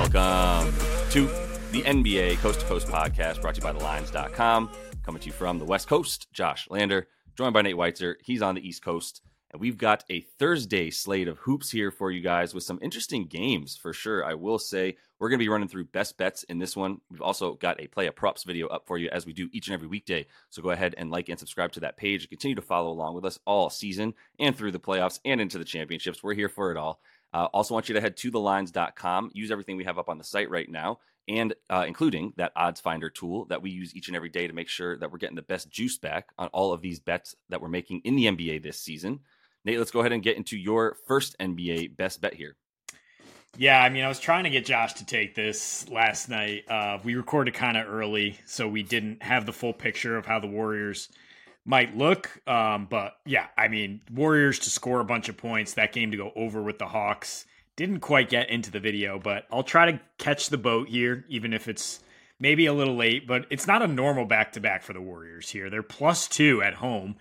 Welcome to the NBA Coast to Coast podcast brought to you by TheLines.com. Coming to you from the West Coast, Josh Lander, joined by Nate Weitzer. He's on the East Coast. And we've got a Thursday slate of hoops here for you guys with some interesting games for sure. I will say we're going to be running through best bets in this one. We've also got a play of props video up for you as we do each and every weekday. So go ahead and like and subscribe to that page. And continue to follow along with us all season and through the playoffs and into the championships. We're here for it all. Uh, also, want you to head to thelines.com. Use everything we have up on the site right now, and uh, including that odds finder tool that we use each and every day to make sure that we're getting the best juice back on all of these bets that we're making in the NBA this season. Nate, let's go ahead and get into your first NBA best bet here. Yeah, I mean, I was trying to get Josh to take this last night. Uh, we recorded kind of early, so we didn't have the full picture of how the Warriors might look. Um, but yeah, I mean, Warriors to score a bunch of points, that game to go over with the Hawks. Didn't quite get into the video, but I'll try to catch the boat here, even if it's maybe a little late. But it's not a normal back to back for the Warriors here. They're plus two at home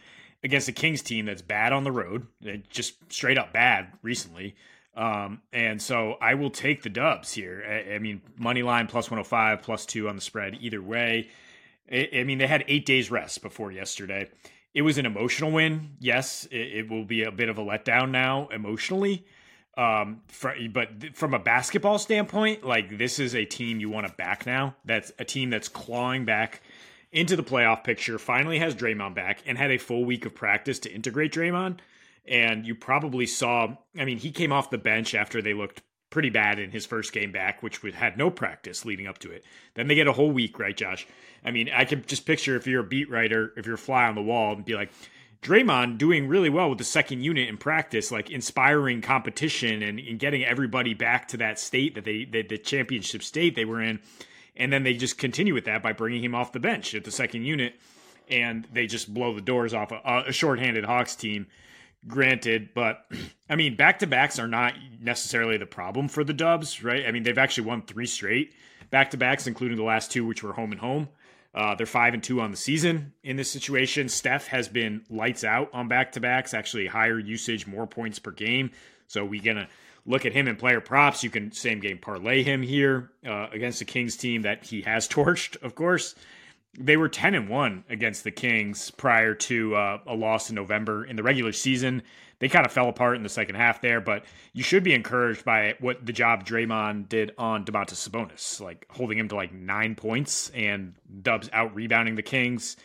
against a Kings team that's bad on the road, just straight up bad recently. Um, and so I will take the dubs here. I, I, mean, money line plus 105, plus two on the spread, either way. I, mean, they had eight days rest before yesterday. It was an emotional win. Yes, it, it will be a bit of a letdown now emotionally. Um, for, but from a basketball standpoint, like this is a team you want to back now. That's a team that's clawing back into the playoff picture, finally has Draymond back and had a full week of practice to integrate Draymond. And you probably saw, I mean, he came off the bench after they looked pretty bad in his first game back, which had no practice leading up to it. Then they get a whole week, right, Josh? I mean, I can just picture if you're a beat writer, if you're a fly on the wall, and be like, Draymond doing really well with the second unit in practice, like inspiring competition and, and getting everybody back to that state that they, the championship state they were in. And then they just continue with that by bringing him off the bench at the second unit, and they just blow the doors off a, a shorthanded Hawks team. Granted, but I mean, back to backs are not necessarily the problem for the Dubs, right? I mean, they've actually won three straight back to backs, including the last two, which were home and home. Uh, they're five and two on the season in this situation. Steph has been lights out on back to backs, actually higher usage, more points per game. So we're gonna look at him in player props. You can same game parlay him here uh, against the Kings team that he has torched, of course. They were 10 and 1 against the Kings prior to uh, a loss in November in the regular season. They kind of fell apart in the second half there, but you should be encouraged by what the job Draymond did on Domantas Sabonis, like holding him to like nine points and Dubs out rebounding the Kings.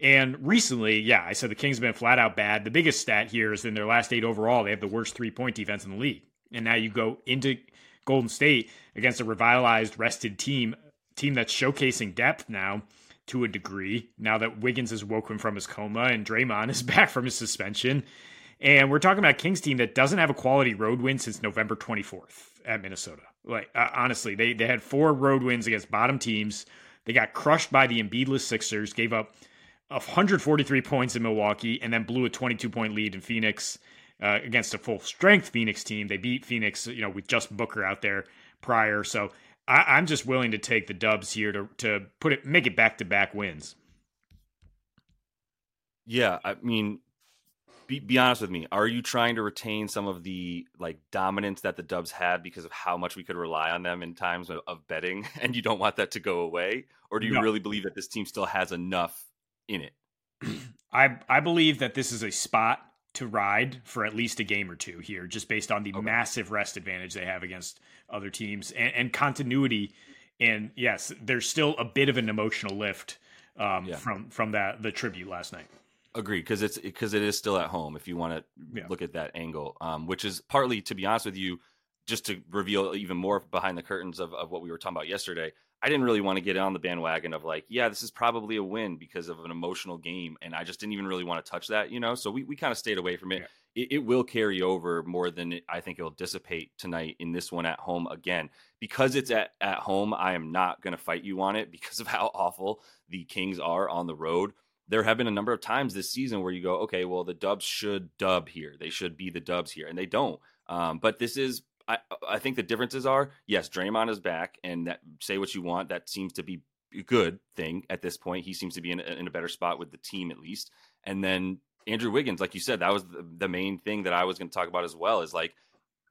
And recently, yeah, I said the Kings have been flat out bad. The biggest stat here is in their last eight overall, they have the worst three point defense in the league and now you go into Golden State against a revitalized, rested team, team that's showcasing depth now to a degree. Now that Wiggins has woken from his coma and Draymond is back from his suspension, and we're talking about a Kings team that doesn't have a quality road win since November 24th at Minnesota. Like uh, honestly, they they had four road wins against bottom teams. They got crushed by the Embiidless Sixers, gave up 143 points in Milwaukee, and then blew a 22 point lead in Phoenix uh, against a full strength Phoenix team. They beat Phoenix, you know, with just Booker out there prior. So I, am just willing to take the Dubs here to to put it, make it back to back wins. Yeah, I mean, be, be honest with me. Are you trying to retain some of the like dominance that the Dubs had because of how much we could rely on them in times of, of betting, and you don't want that to go away, or do you no. really believe that this team still has enough in it? I I believe that this is a spot to ride for at least a game or two here, just based on the okay. massive rest advantage they have against other teams and, and, continuity. And yes, there's still a bit of an emotional lift um, yeah. from from that the tribute last night. Agree, because it's because it is still at home. If you want to yeah. look at that angle, um, which is partly, to be honest with you, just to reveal even more behind the curtains of, of what we were talking about yesterday. I didn't really want to get on the bandwagon of like, yeah, this is probably a win because of an emotional game. And I just didn't even really want to touch that, you know? So we, we kind of stayed away from it. Yeah. it. It will carry over more than it, I think it'll dissipate tonight in this one at home again. Because it's at, at home, I am not going to fight you on it because of how awful the Kings are on the road. There have been a number of times this season where you go, okay, well, the Dubs should dub here. They should be the Dubs here. And they don't. Um, but this is I I think the differences are yes, Draymond is back, and that say what you want, that seems to be a good thing at this point. He seems to be in a, in a better spot with the team at least. And then Andrew Wiggins, like you said, that was the, the main thing that I was going to talk about as well. Is like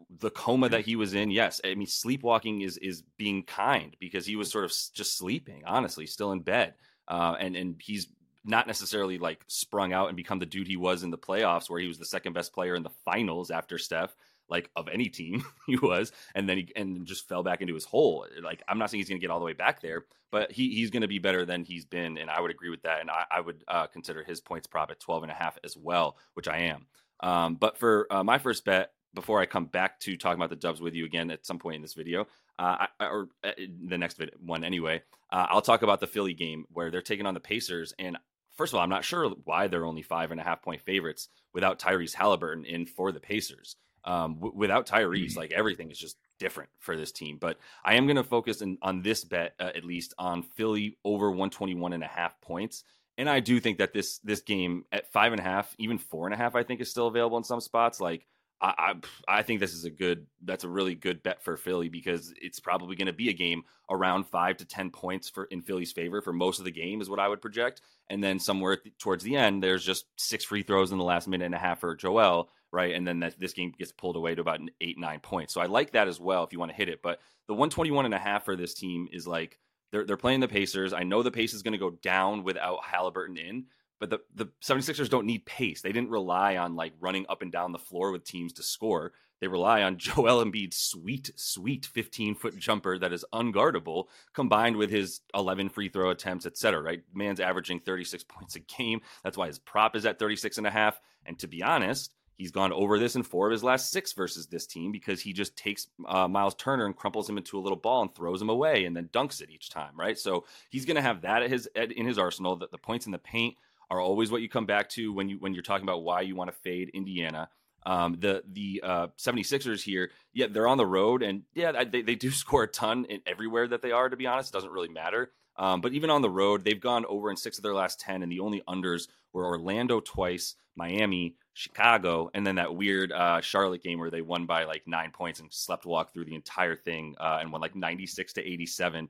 the coma that he was in, yes, I mean sleepwalking is is being kind because he was sort of just sleeping, honestly, still in bed, uh, and and he's not necessarily like sprung out and become the dude he was in the playoffs, where he was the second best player in the finals after Steph, like of any team he was, and then he and just fell back into his hole. Like I'm not saying he's going to get all the way back there, but he he's going to be better than he's been, and I would agree with that, and I, I would uh, consider his points prop at 12 and a half as well, which I am. Um, but for uh, my first bet, before I come back to talking about the Dubs with you again at some point in this video, uh, or uh, the next one anyway, uh, I'll talk about the Philly game where they're taking on the Pacers. And first of all, I'm not sure why they're only five and a half point favorites without Tyrese Halliburton in for the Pacers. Um, w- without Tyrese, mm-hmm. like everything is just different for this team. But I am going to focus in, on this bet, uh, at least on Philly over 121 and a half points. And I do think that this this game at five and a half, even four and a half, I think is still available in some spots. Like I, I, I think this is a good that's a really good bet for Philly because it's probably going to be a game around five to ten points for in Philly's favor for most of the game is what I would project, and then somewhere towards the end there's just six free throws in the last minute and a half for Joel, right, and then that, this game gets pulled away to about an eight nine points. So I like that as well if you want to hit it, but the 121 and a half for this team is like they're they're playing the Pacers. I know the pace is going to go down without Halliburton in, but the, the 76ers don't need pace. They didn't rely on like running up and down the floor with teams to score. They rely on Joel Embiid's sweet, sweet 15 foot jumper that is unguardable, combined with his 11 free throw attempts, etc. Right? Man's averaging 36 points a game. That's why his prop is at 36 and a half. And to be honest, he's gone over this in four of his last six versus this team because he just takes uh, Miles Turner and crumples him into a little ball and throws him away and then dunks it each time. Right? So he's going to have that at his at, in his arsenal. That the points in the paint are always what you come back to when you when you're talking about why you want to fade Indiana. Um, the the uh, 76ers here, yeah, they're on the road, and yeah, they, they do score a ton in everywhere that they are. To be honest, it doesn't really matter. Um, but even on the road, they've gone over in six of their last ten, and the only unders were Orlando twice, Miami, Chicago, and then that weird uh, Charlotte game where they won by like nine points and slept walk through the entire thing uh, and won like 96 to 87.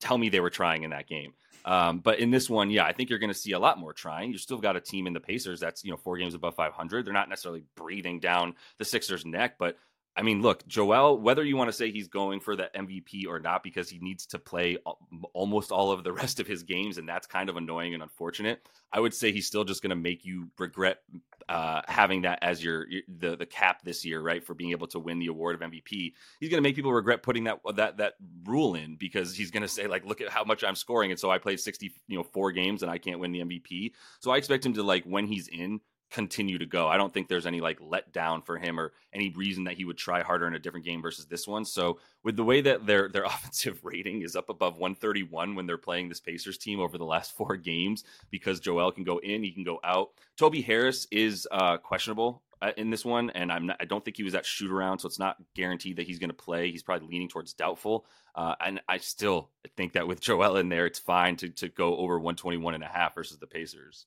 Tell me they were trying in that game. Um, but in this one, yeah, I think you're going to see a lot more trying. You still got a team in the Pacers that's you know four games above 500. They're not necessarily breathing down the Sixers' neck, but I mean, look, Joel, whether you want to say he's going for the MVP or not, because he needs to play almost all of the rest of his games, and that's kind of annoying and unfortunate. I would say he's still just going to make you regret uh, having that as your, your, the the cap this year, right, for being able to win the award of MVP. He's going to make people regret putting that that that rule in because he's going to say like, look at how much I'm scoring, and so I played 60, you know, four games and I can't win the MVP. So I expect him to like when he's in continue to go. I don't think there's any like letdown for him or any reason that he would try harder in a different game versus this one. So with the way that their their offensive rating is up above 131 when they're playing this Pacers team over the last four games because Joel can go in, he can go out. Toby Harris is uh, questionable uh, in this one, and I'm not, I don't think he was at shoot around, so it's not guaranteed that he's going to play. He's probably leaning towards doubtful. Uh, and I still think that with Joel in there, it's fine to to go over 121 and a half versus the Pacers.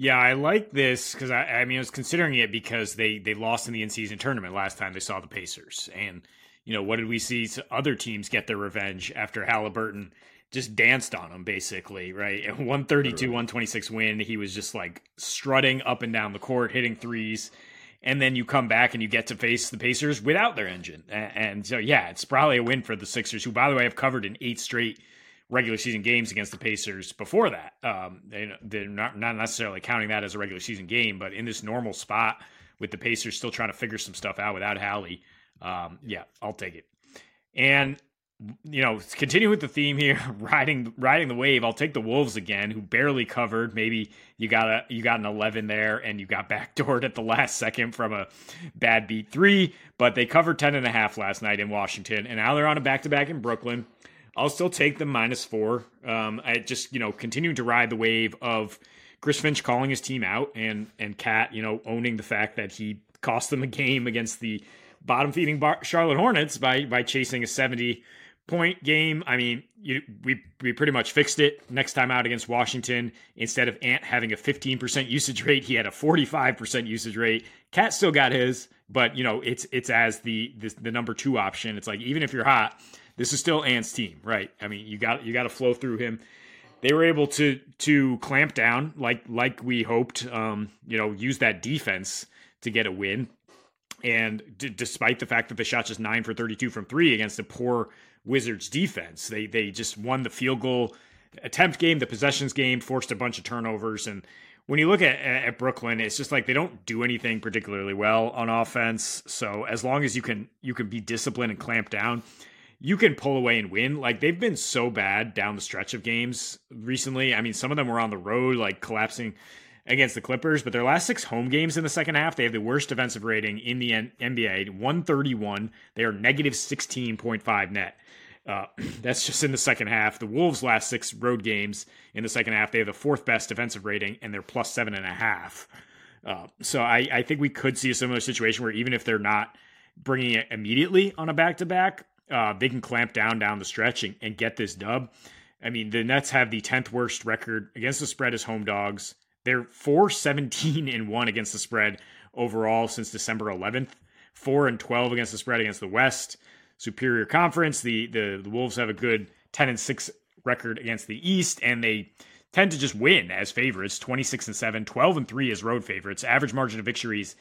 Yeah, I like this because I, I mean, I was considering it because they they lost in the in season tournament last time they saw the Pacers, and you know what did we see? Other teams get their revenge after Halliburton just danced on them, basically, right? 132, 126 win. He was just like strutting up and down the court, hitting threes. And then you come back and you get to face the Pacers without their engine. And so, yeah, it's probably a win for the Sixers, who, by the way, have covered in eight straight regular season games against the Pacers before that. Um, they, they're not, not necessarily counting that as a regular season game, but in this normal spot with the Pacers still trying to figure some stuff out without Hallie, um, yeah, I'll take it. And you know, continue with the theme here, riding riding the wave. I'll take the Wolves again, who barely covered. Maybe you got a you got an eleven there, and you got backdoored at the last second from a bad beat three, but they covered ten and a half last night in Washington, and now they're on a back to back in Brooklyn. I'll still take the minus four. Um, I just you know continuing to ride the wave of Chris Finch calling his team out and and Cat you know owning the fact that he cost them a game against the bottom feeding Bar- Charlotte Hornets by by chasing a seventy point game. I mean, you, we we pretty much fixed it next time out against Washington. Instead of Ant having a 15% usage rate, he had a 45% usage rate. Cat still got his, but you know, it's it's as the, the the number 2 option. It's like even if you're hot, this is still Ant's team, right? I mean, you got you got to flow through him. They were able to to clamp down like like we hoped. Um, you know, use that defense to get a win. And d- despite the fact that they shot just nine for 32 from three against a poor Wizards defense, they they just won the field goal attempt game, the possessions game, forced a bunch of turnovers. And when you look at, at Brooklyn, it's just like they don't do anything particularly well on offense. So as long as you can you can be disciplined and clamp down, you can pull away and win. Like they've been so bad down the stretch of games recently. I mean, some of them were on the road, like collapsing against the Clippers, but their last six home games in the second half, they have the worst defensive rating in the N- NBA 131. They are negative 16.5 net. Uh, that's just in the second half. The Wolves' last six road games in the second half, they have the fourth best defensive rating, and they're plus seven and a half. Uh, so I, I, think we could see a similar situation where even if they're not bringing it immediately on a back to back, Uh, they can clamp down down the stretch and, and get this dub. I mean, the Nets have the 10th worst record against the spread as home dogs. They're 4 17 and 1 against the spread overall since December 11th, 4 and 12 against the spread against the West. Superior conference. The, the, the Wolves have a good 10 and 6 record against the East, and they tend to just win as favorites 26 and 7, 12 and 3 as road favorites. Average margin of victories,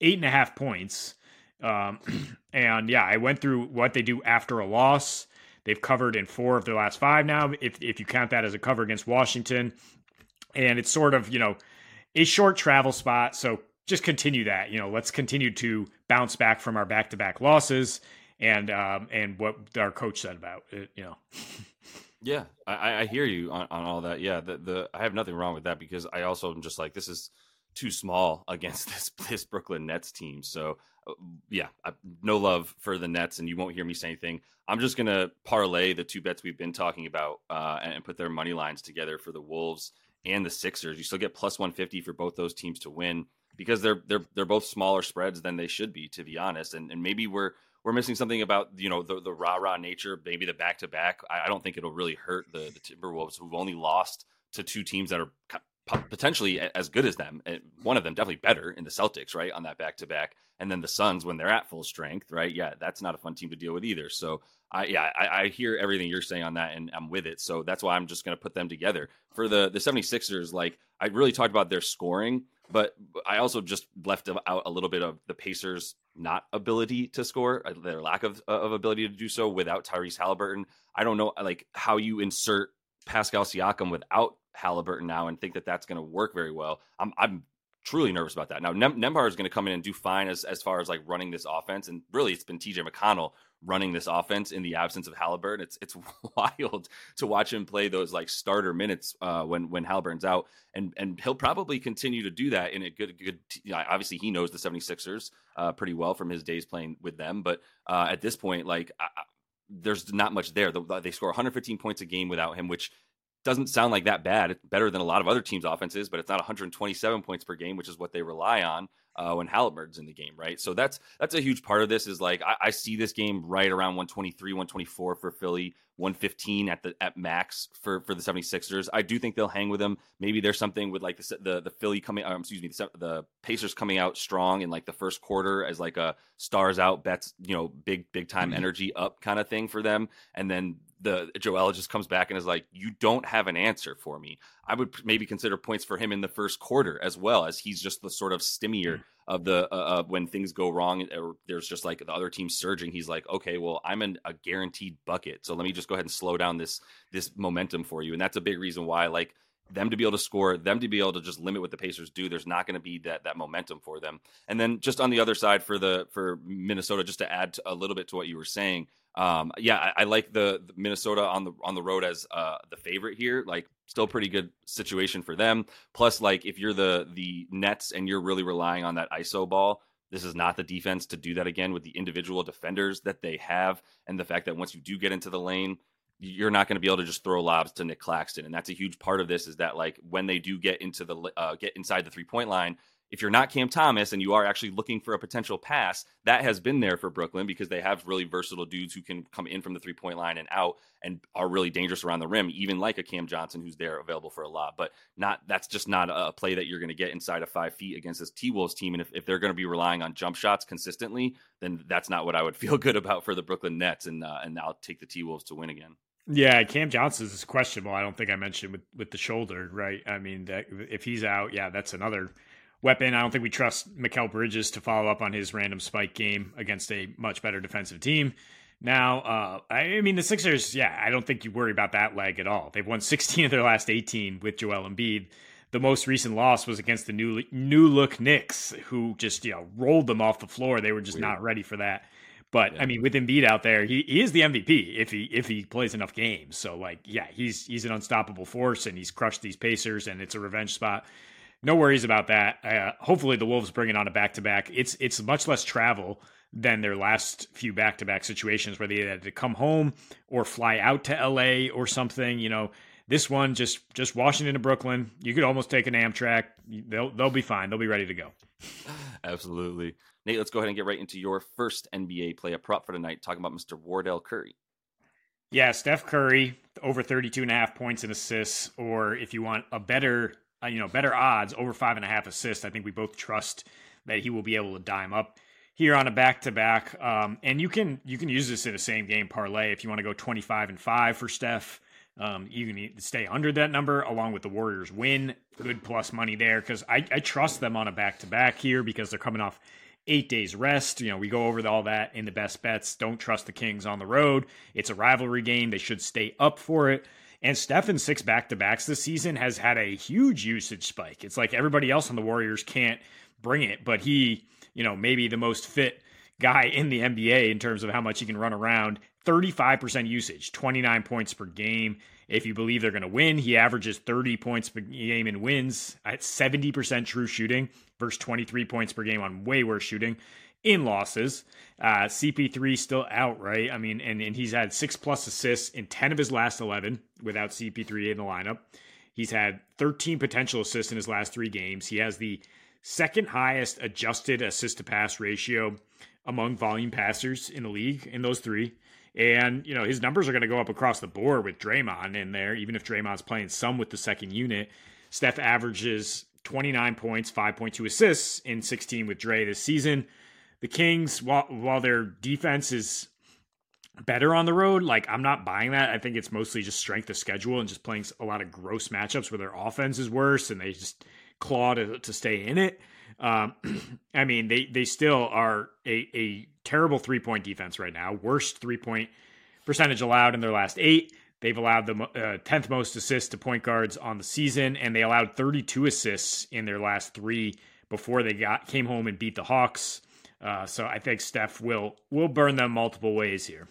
eight and a half points. Um, and yeah, I went through what they do after a loss. They've covered in four of their last five now, if, if you count that as a cover against Washington. And it's sort of, you know, a short travel spot. So just continue that. You know, let's continue to bounce back from our back to back losses and um, and what our coach said about it, you know. Yeah, I, I hear you on, on all that. Yeah, the, the I have nothing wrong with that because I also am just like this is too small against this this Brooklyn Nets team. So uh, yeah, I, no love for the Nets, and you won't hear me say anything. I'm just gonna parlay the two bets we've been talking about uh, and, and put their money lines together for the Wolves and the Sixers. You still get plus 150 for both those teams to win because they're they're they're both smaller spreads than they should be, to be honest. And and maybe we're we're missing something about you know the the rah rah nature, maybe the back to back. I don't think it'll really hurt the the Timberwolves who've only lost to two teams that are potentially as good as them. One of them definitely better in the Celtics, right, on that back to back. And then the Suns when they're at full strength, right? Yeah, that's not a fun team to deal with either. So I yeah, I, I hear everything you're saying on that and I'm with it. So that's why I'm just gonna put them together. For the the 76ers, like I really talked about their scoring, but I also just left out a little bit of the Pacers' not ability to score, uh, their lack of, of ability to do so without Tyrese Halliburton. I don't know like how you insert Pascal Siakam without Halliburton now and think that that's going to work very well. I'm I'm truly nervous about that. Now Nem- Nembhard is going to come in and do fine as as far as like running this offense, and really it's been T.J. McConnell running this offense in the absence of Halliburton. It's it's wild to watch him play those like starter minutes uh, when when Halliburton's out, and and he'll probably continue to do that in a good good. Obviously, he knows the 76ers uh, pretty well from his days playing with them, but uh, at this point, like. I, there's not much there. They score 115 points a game without him, which doesn't sound like that bad. It's better than a lot of other teams' offenses, but it's not 127 points per game, which is what they rely on uh, when Halliburton's in the game, right? So that's that's a huge part of this. Is like I, I, see this game right around 123, 124 for Philly, 115 at the at max for for the 76ers. I do think they'll hang with them. Maybe there's something with like the the, the Philly coming, um, excuse me, the, the Pacers coming out strong in like the first quarter as like a stars out bets, you know, big big time mm-hmm. energy up kind of thing for them, and then the Joel just comes back and is like, "You don't have an answer for me." I would maybe consider points for him in the first quarter as well, as he's just the sort of stimmier mm. of the uh, when things go wrong or there's just like the other team surging. He's like, "Okay, well, I'm in a guaranteed bucket, so let me just go ahead and slow down this this momentum for you." And that's a big reason why, like them to be able to score, them to be able to just limit what the Pacers do. There's not going to be that that momentum for them. And then just on the other side for the for Minnesota, just to add a little bit to what you were saying, um, yeah, I, I like the, the, Minnesota on the on the road as uh, the favorite here. Like, still pretty good situation for them. Plus, like if you're the the Nets and you're really relying on that ISO ball, this is not the defense to do that again with the individual defenders that they have, and the fact that once you do get into the lane, you're not going to be able to just throw lobs to Nic Claxton, and that's a huge part of this. Is that like when they do get into the uh, get inside the three point line, if you're not Cam Thomas and you are actually looking for a potential pass, that has been there for Brooklyn because they have really versatile dudes who can come in from the three point line and out and are really dangerous around the rim, even like a Cam Johnson who's there available for a lot. But not that's just not a play that you're going to get inside of five feet against this T Wolves team. And if, if they're going to be relying on jump shots consistently, then that's not what I would feel good about for the Brooklyn Nets. And uh, and I'll take the T Wolves to win again. Yeah, Cam Johnson is questionable. I don't think I mentioned with with the shoulder, right? I mean, that if he's out, yeah, that's another weapon. I don't think we trust Mikal Bridges to follow up on his random spike game against a much better defensive team. Now, uh, I mean, the Sixers, yeah, I don't think you worry about that leg at all. They've won 16 of their last 18 with Joel Embiid. The most recent loss was against the new new look Knicks, who just you know rolled them off the floor. They were just Weird. not ready for that. But yeah. I mean, with Embiid out there, he, he is the MVP if he if he plays enough games. So like, yeah, he's he's an unstoppable force, and he's crushed these Pacers, and it's a revenge spot. No worries about that. Uh, hopefully, the Wolves bring it on a back to back. It's it's much less travel than their last few back to back situations where they had to come home or fly out to LA or something. You know, this one just just Washington to Brooklyn. You could almost take an Amtrak. They'll they'll be fine. They'll be ready to go. Absolutely. Nate, let's go ahead and get right into your first NBA play a prop for tonight, talking about Mr. Wardell Curry. Yeah, Steph Curry over 32 and a half points and assists, or if you want a better, uh, you know, better odds, over five and a half assists. I think we both trust that he will be able to dime up here on a back to back. And you can you can use this in a same game parlay if you want to go 25 and five for Steph. Um, you can stay under that number along with the Warriors win. Good plus money there because I, I trust them on a back to back here because they're coming off eight days rest. You know, we go over all that in the best bets. Don't trust the Kings on the road. It's a rivalry game. They should stay up for it. And Stephen six back to backs this season has had a huge usage spike. It's like everybody else on the Warriors can't bring it, but he, you know, maybe the most fit guy in the NBA in terms of how much he can run around. 35% usage, 29 points per game. If you believe they're going to win, he averages 30 points per game in wins at 70% true shooting versus 23 points per game on way worse shooting in losses. Uh, CP3 still out, right? I mean, and, and he's had six plus assists in 10 of his last 11 without CP3 in the lineup. He's had 13 potential assists in his last three games. He has the second highest adjusted assist to pass ratio among volume passers in the league in those three. And, you know, his numbers are going to go up across the board with Draymond in there, even if Draymond's playing some with the second unit. Steph averages 29 points, 5.2 assists in 16 with Dre this season. The Kings, while, while their defense is better on the road, like I'm not buying that. I think it's mostly just strength of schedule and just playing a lot of gross matchups where their offense is worse and they just claw to, to stay in it. Um, I mean, they they still are a, a terrible three point defense right now. Worst three point percentage allowed in their last eight. They've allowed the uh, 10th most assists to point guards on the season, and they allowed 32 assists in their last three before they got came home and beat the Hawks. Uh, so I think Steph will will burn them multiple ways here.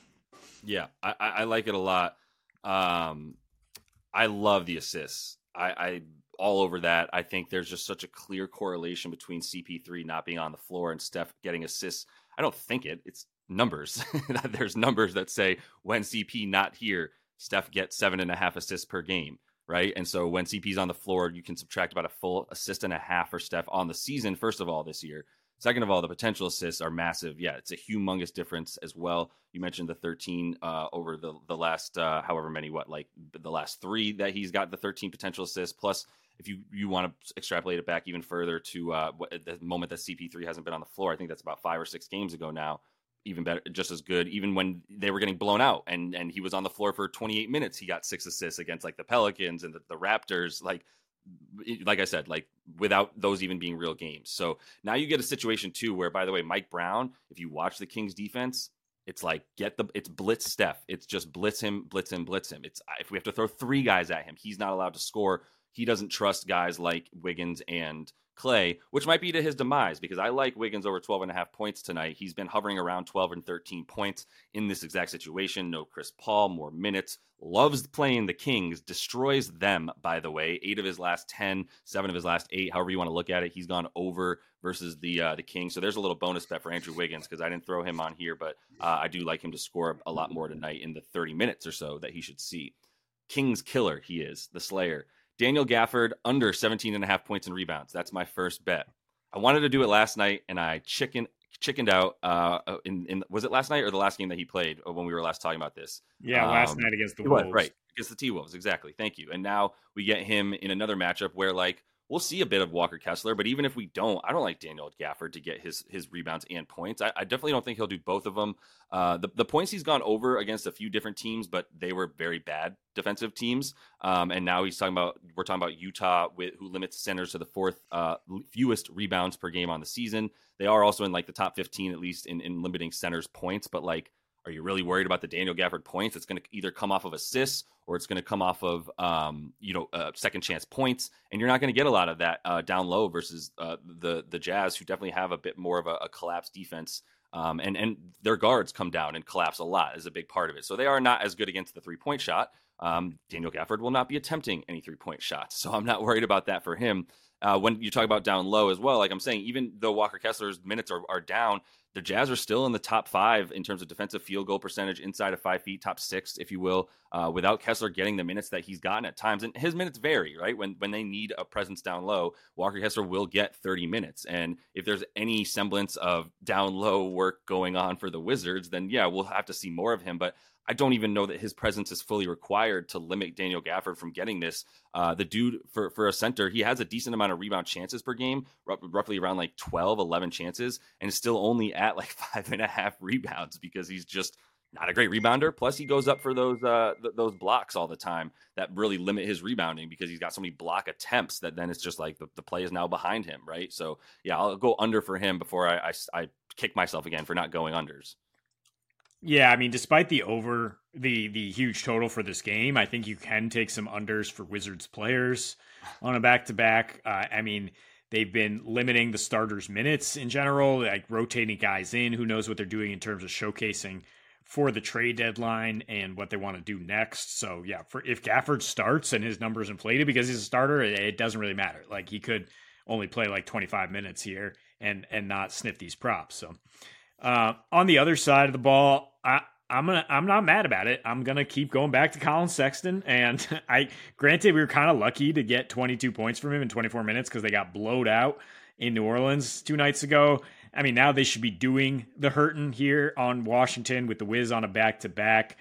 Yeah, I, I like it a lot. Um, I love the assists. I, I all over that. I think there's just such a clear correlation between CP3 not being on the floor and Steph getting assists I don't think it. It's numbers. There's numbers that say when CP not here, Steph gets seven and a half assists per game, right? And so when CP's on the floor, you can subtract about a full assist and a half for Steph on the season. First of all, this year. Second of all, the potential assists are massive. Yeah, it's a humongous difference as well. You mentioned the 13 uh, over the the last uh, however many what like the last three that he's got the 13 potential assists plus if you you want to extrapolate it back even further to uh, the moment that CP3 hasn't been on the floor, I think that's about five or six games ago now. Even better, just as good. Even when they were getting blown out, and and he was on the floor for 28 minutes, he got six assists against like the Pelicans and the, the Raptors. Like like I said, like without those even being real games. So now you get a situation too where, by the way, Mike Brown, if you watch the Kings defense, it's like get the it's blitz Steph. It's just blitz him, blitz him, blitz him. It's if we have to throw three guys at him, he's not allowed to score he doesn't trust guys like Wiggins and Klay, which might be to his demise because I like Wiggins over 12 and a half points tonight. He's been hovering around 12 and 13 points in this exact situation. No Chris Paul, more minutes. Loves playing the Kings, destroys them, by the way. Eight of his last 10, seven of his last eight, however you want to look at it. He's gone over versus the uh, the Kings. So there's a little bonus bet for Andrew Wiggins because I didn't throw him on here, but uh, I do like him to score a lot more tonight in the 30 minutes or so that he should see. Kings killer, he is, the Slayer. Daniel Gafford under 17 and a half points and rebounds. That's my first bet. I wanted to do it last night and I chicken chickened out uh in, in was it last night or the last game that he played uh, when we were last talking about this yeah um, last night against the wolves right against the t-wolves exactly thank you and now we get him in another matchup where like we'll see a bit of Walker Kessler. But even if we don't, I don't like Daniel Gafford to get his his rebounds and points. I, I definitely don't think he'll do both of them. Uh, the the points he's gone over against a few different teams, but they were very bad defensive teams. Um, and now he's talking about we're talking about Utah with who limits centers to the fourth uh, fewest rebounds per game on the season. They are also in like the top 15 at least in, in limiting centers points, but like are you really worried about the Daniel Gafford points? It's going to either come off of assists or it's going to come off of um, you know uh, second chance points, and you're not going to get a lot of that uh, down low versus uh, the the Jazz, who definitely have a bit more of a, a collapse defense. Um, and and their guards come down and collapse a lot is a big part of it. So they are not as good against the three point shot. Um, Daniel Gafford will not be attempting any three point shots, so I'm not worried about that for him. Uh, when you talk about down low as well, like I'm saying, even though Walker Kessler's minutes are, are down, the Jazz are still in the top five in terms of defensive field goal percentage inside of five feet, top six, if you will, uh, without Kessler getting the minutes that he's gotten at times. And his minutes vary, right? When when they need a presence down low, Walker Kessler will get 30 minutes. And if there's any semblance of down low work going on for the Wizards, then yeah, we'll have to see more of him. But I don't even know that his presence is fully required to limit Daniel Gafford from getting this. Uh, the dude, for, for a center, he has a decent amount of rebound chances per game, r- roughly around like 12, 11 chances, and still only at like five and a half rebounds because he's just not a great rebounder. Plus, he goes up for those uh, th- those blocks all the time that really limit his rebounding because he's got so many block attempts that then it's just like the, the play is now behind him, right? So yeah, I'll go under for him before I, I, I kick myself again for not going unders. Yeah, I mean, despite the over the the huge total for this game, I think you can take some unders for Wizards players on a back to back. I mean, they've been limiting the starters' minutes in general, like rotating guys in. Who knows what they're doing in terms of showcasing for the trade deadline and what they want to do next. So yeah, for if Gafford starts and his numbers inflated because he's a starter, it, it doesn't really matter. Like he could only play like 25 minutes here and and not sniff these props. So uh, on the other side of the ball, I, I'm gonna I'm not mad about it. I'm gonna keep going back to Collin Sexton, and I granted we were kind of lucky to get 22 points from him in 24 minutes because they got blowed out in New Orleans two nights ago. I mean, now they should be doing the hurting here on Washington with the Wiz on a back to back.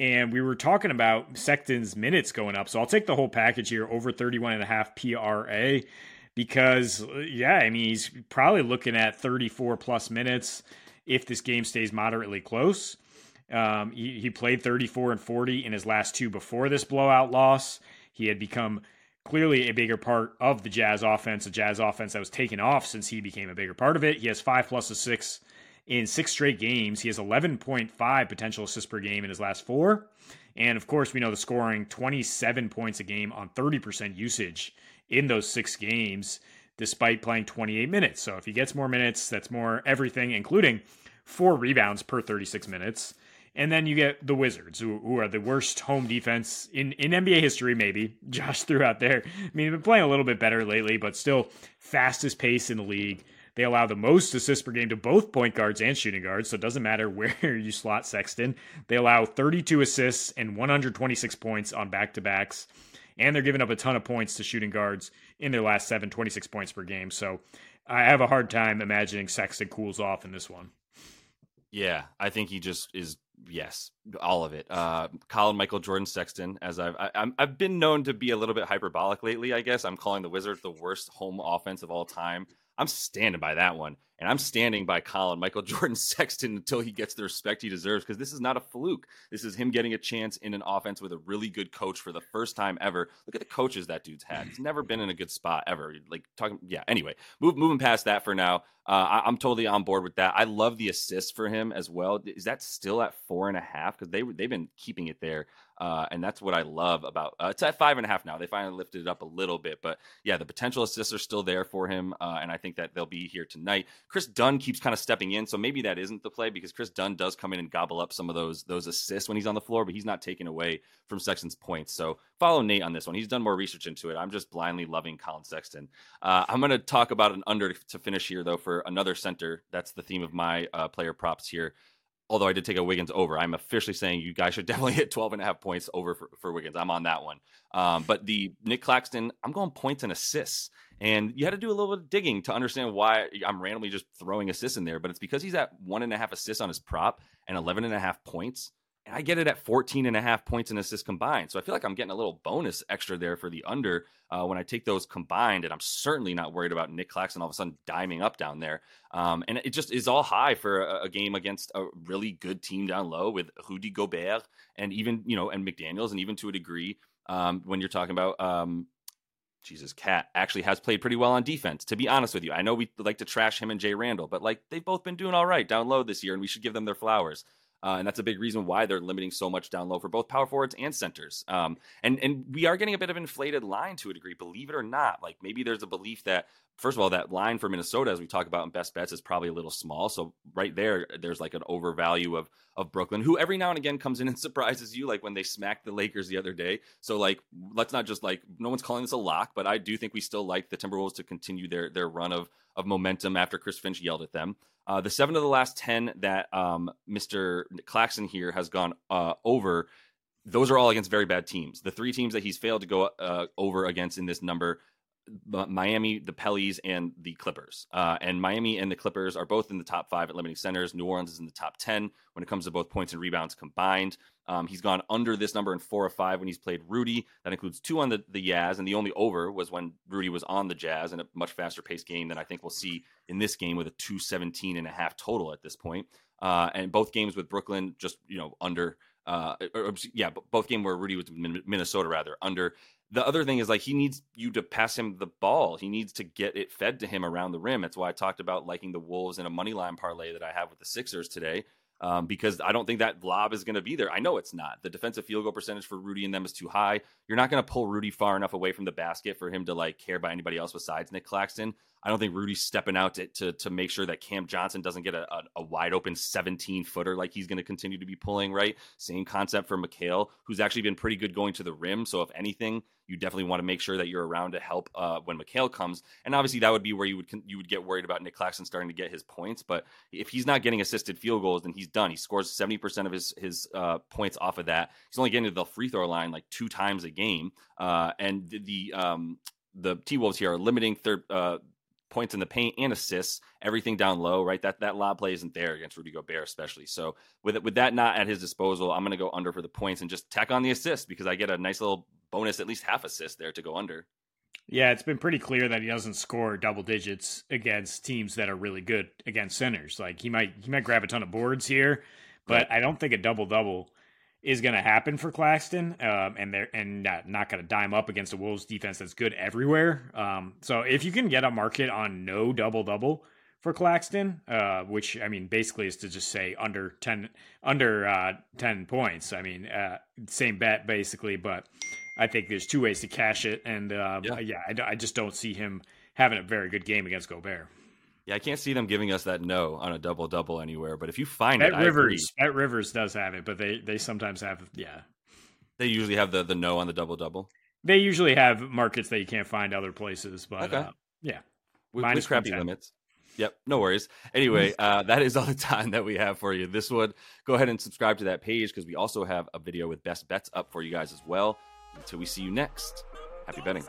And we were talking about Sexton's minutes going up. So I'll take the whole package here over 31 and a half PRA because, yeah, I mean, he's probably looking at 34 plus minutes if this game stays moderately close. Um, he, he played 34 and 40 in his last two before this blowout loss. He had become clearly a bigger part of the Jazz offense, a Jazz offense that was taken off since he became a bigger part of it. He has five plus a six in six straight games. He has 11.5 potential assists per game in his last four. And of course, we know the scoring 27 points a game on 30% usage in those six games despite playing 28 minutes. So if he gets more minutes, that's more everything, including four rebounds per 36 minutes. And then you get the Wizards, who, who are the worst home defense in, in NBA history, maybe. Josh threw out there. I mean, they've been playing a little bit better lately, but still fastest pace in the league. They allow the most assists per game to both point guards and shooting guards, so it doesn't matter where you slot Sexton. They allow 32 assists and 126 points on back to backs and they're giving up a ton of points to shooting guards in their last seven, 26 points per game. So I have a hard time imagining Sexton cools off in this one. Yeah, I think he just is. Yes, all of it. Uh, Collin Michael Jordan Sexton, as I've I, have i have been known to be a little bit hyperbolic lately. I guess I'm calling the Wizards the worst home offense of all time. I'm standing by that one. And I'm standing by Collin Michael Jordan Sexton until he gets the respect he deserves because this is not a fluke. This is him getting a chance in an offense with a really good coach for the first time ever. Look at the coaches that dude's had. He's never been in a good spot ever. Like talking, yeah. Anyway, move, moving past that for now. Uh, I, am totally on board with that. I love the assist for him as well. Is that still at four and a half? Because they they've been keeping it there. Uh, and that's what I love about uh, it's at five and a half now. They finally lifted it up a little bit, but yeah, the potential assists are still there for him, uh, and I think that they'll be here tonight. Kris Dunn keeps kind of stepping in, so maybe that isn't the play because Kris Dunn does come in and gobble up some of those those assists when he's on the floor, but he's not taking away from Sexton's points. So follow Nate on this one. He's done more research into it. I'm just blindly loving Collin Sexton. Uh, I'm going to talk about an under to finish here though for another center. That's the theme of my uh, player props here although I did take a Wiggins over, I'm officially saying you guys should definitely hit 12 and a half points over for, for Wiggins. I'm on that one. Um, but the Nic Claxton, I'm going points and assists. And you had to do a little bit of digging to understand why I'm randomly just throwing assists in there. But it's because he's at one and a half assists on his prop and 11 and a half points. And I get it at 14 and a half points and assists combined. So I feel like I'm getting a little bonus extra there for the under uh, when I take those combined. And I'm certainly not worried about Nic Claxton all of a sudden diming up down there. Um, and it just is all high for a, a, game against a really good team down low with Rudy Gobert and even, you know, and McDaniels, and even to a degree um, when you're talking about um, Jesus, Cat actually has played pretty well on defense. To be honest with you, I know we like to trash him and Jay Randall, but like they've both been doing all right down low this year, and we should give them their flowers. Uh, and that's a big reason why they're limiting so much down low for both power forwards and centers. Um, and and we are getting a bit of inflated line to a degree, believe it or not. Like maybe there's a belief that first of all that line for Minnesota, as we talk about in best bets, is probably a little small. So right there, there's like an overvalue of of Brooklyn, who every now and again comes in and surprises you, like when they smacked the Lakers the other day. So like let's not just like no one's calling this a lock, but I do think we still like the Timberwolves to continue their their run of of momentum after Chris Finch yelled at them. Uh, the seven of the last 10 that um, Mr. Claxton here has gone uh, over, those are all against very bad teams. The three teams that he's failed to go uh, over against in this number Miami, the Pellies, and the Clippers. Uh, and Miami and the Clippers are both in the top five at limiting centers. New Orleans is in the top 10 when it comes to both points and rebounds combined. Um, he's gone under this number in four or five when he's played Rudy. That includes two on the, the Jazz, and the only over was when Rudy was on the Jazz in a much faster paced game than I think we'll see in this game with a 217 and a half total at this point. Uh, and both games with Brooklyn, just, you know, under. Uh, or, yeah, both game where Rudy was Minnesota rather under the other thing is like he needs you to pass him the ball. He needs to get it fed to him around the rim. That's why I talked about liking the Wolves in a money line parlay that I have with the Sixers today. Um, because I don't think that lob is going to be there. I know it's not. The defensive field goal percentage for Rudy and them is too high. You're not going to pull Rudy far enough away from the basket for him to like care about anybody else besides Nic Claxton. I don't think Rudy's stepping out to to, to make sure that Cam Johnson doesn't get a, a, a wide open 17 footer like he's going to continue to be pulling. Right, same concept for Mikal, who's actually been pretty good going to the rim. So if anything, you definitely want to make sure that you're around to help uh, when Mikal comes. And obviously, that would be where you would you would get worried about Nic Claxton starting to get his points. But if he's not getting assisted field goals, then he's done. He scores 70 percent of his his uh, points off of that. He's only getting to the free throw line like two times a game. Uh, and the, the um, the T Wolves here are limiting third uh, points in the paint and assists, everything down low, right? That that lob play isn't there against Rudy Gobert, especially. So with with that not at his disposal, I'm going to go under for the points and just tack on the assist because I get a nice little bonus, at least half assist there to go under. Yeah, it's been pretty clear that he doesn't score double digits against teams that are really good against centers. Like he might he might grab a ton of boards here, but. I don't think a double double is going to happen for Claxton, um, and they're and not, not going to dime up against a Wolves defense that's good everywhere. Um, so if you can get a market on no double double for Claxton, uh, which I mean basically is to just say under ten under uh, ten points. I mean uh, same bet basically, but I think there's two ways to cash it, and uh, yeah, yeah I, I just don't see him having a very good game against Gobert. Yeah, I can't see them giving us that no on a double double anywhere. But if you find Bet it, Rivers, BetRivers does have it, but they they sometimes have yeah. They usually have the the no on the double double. They usually have markets that you can't find other places, but okay. uh, yeah, with, with crappy limits. Yep, no worries. Anyway, uh, that is all the time that we have for you. This would go ahead and subscribe to that page because we also have a video with best bets up for you guys as well. Until we see you next, happy betting.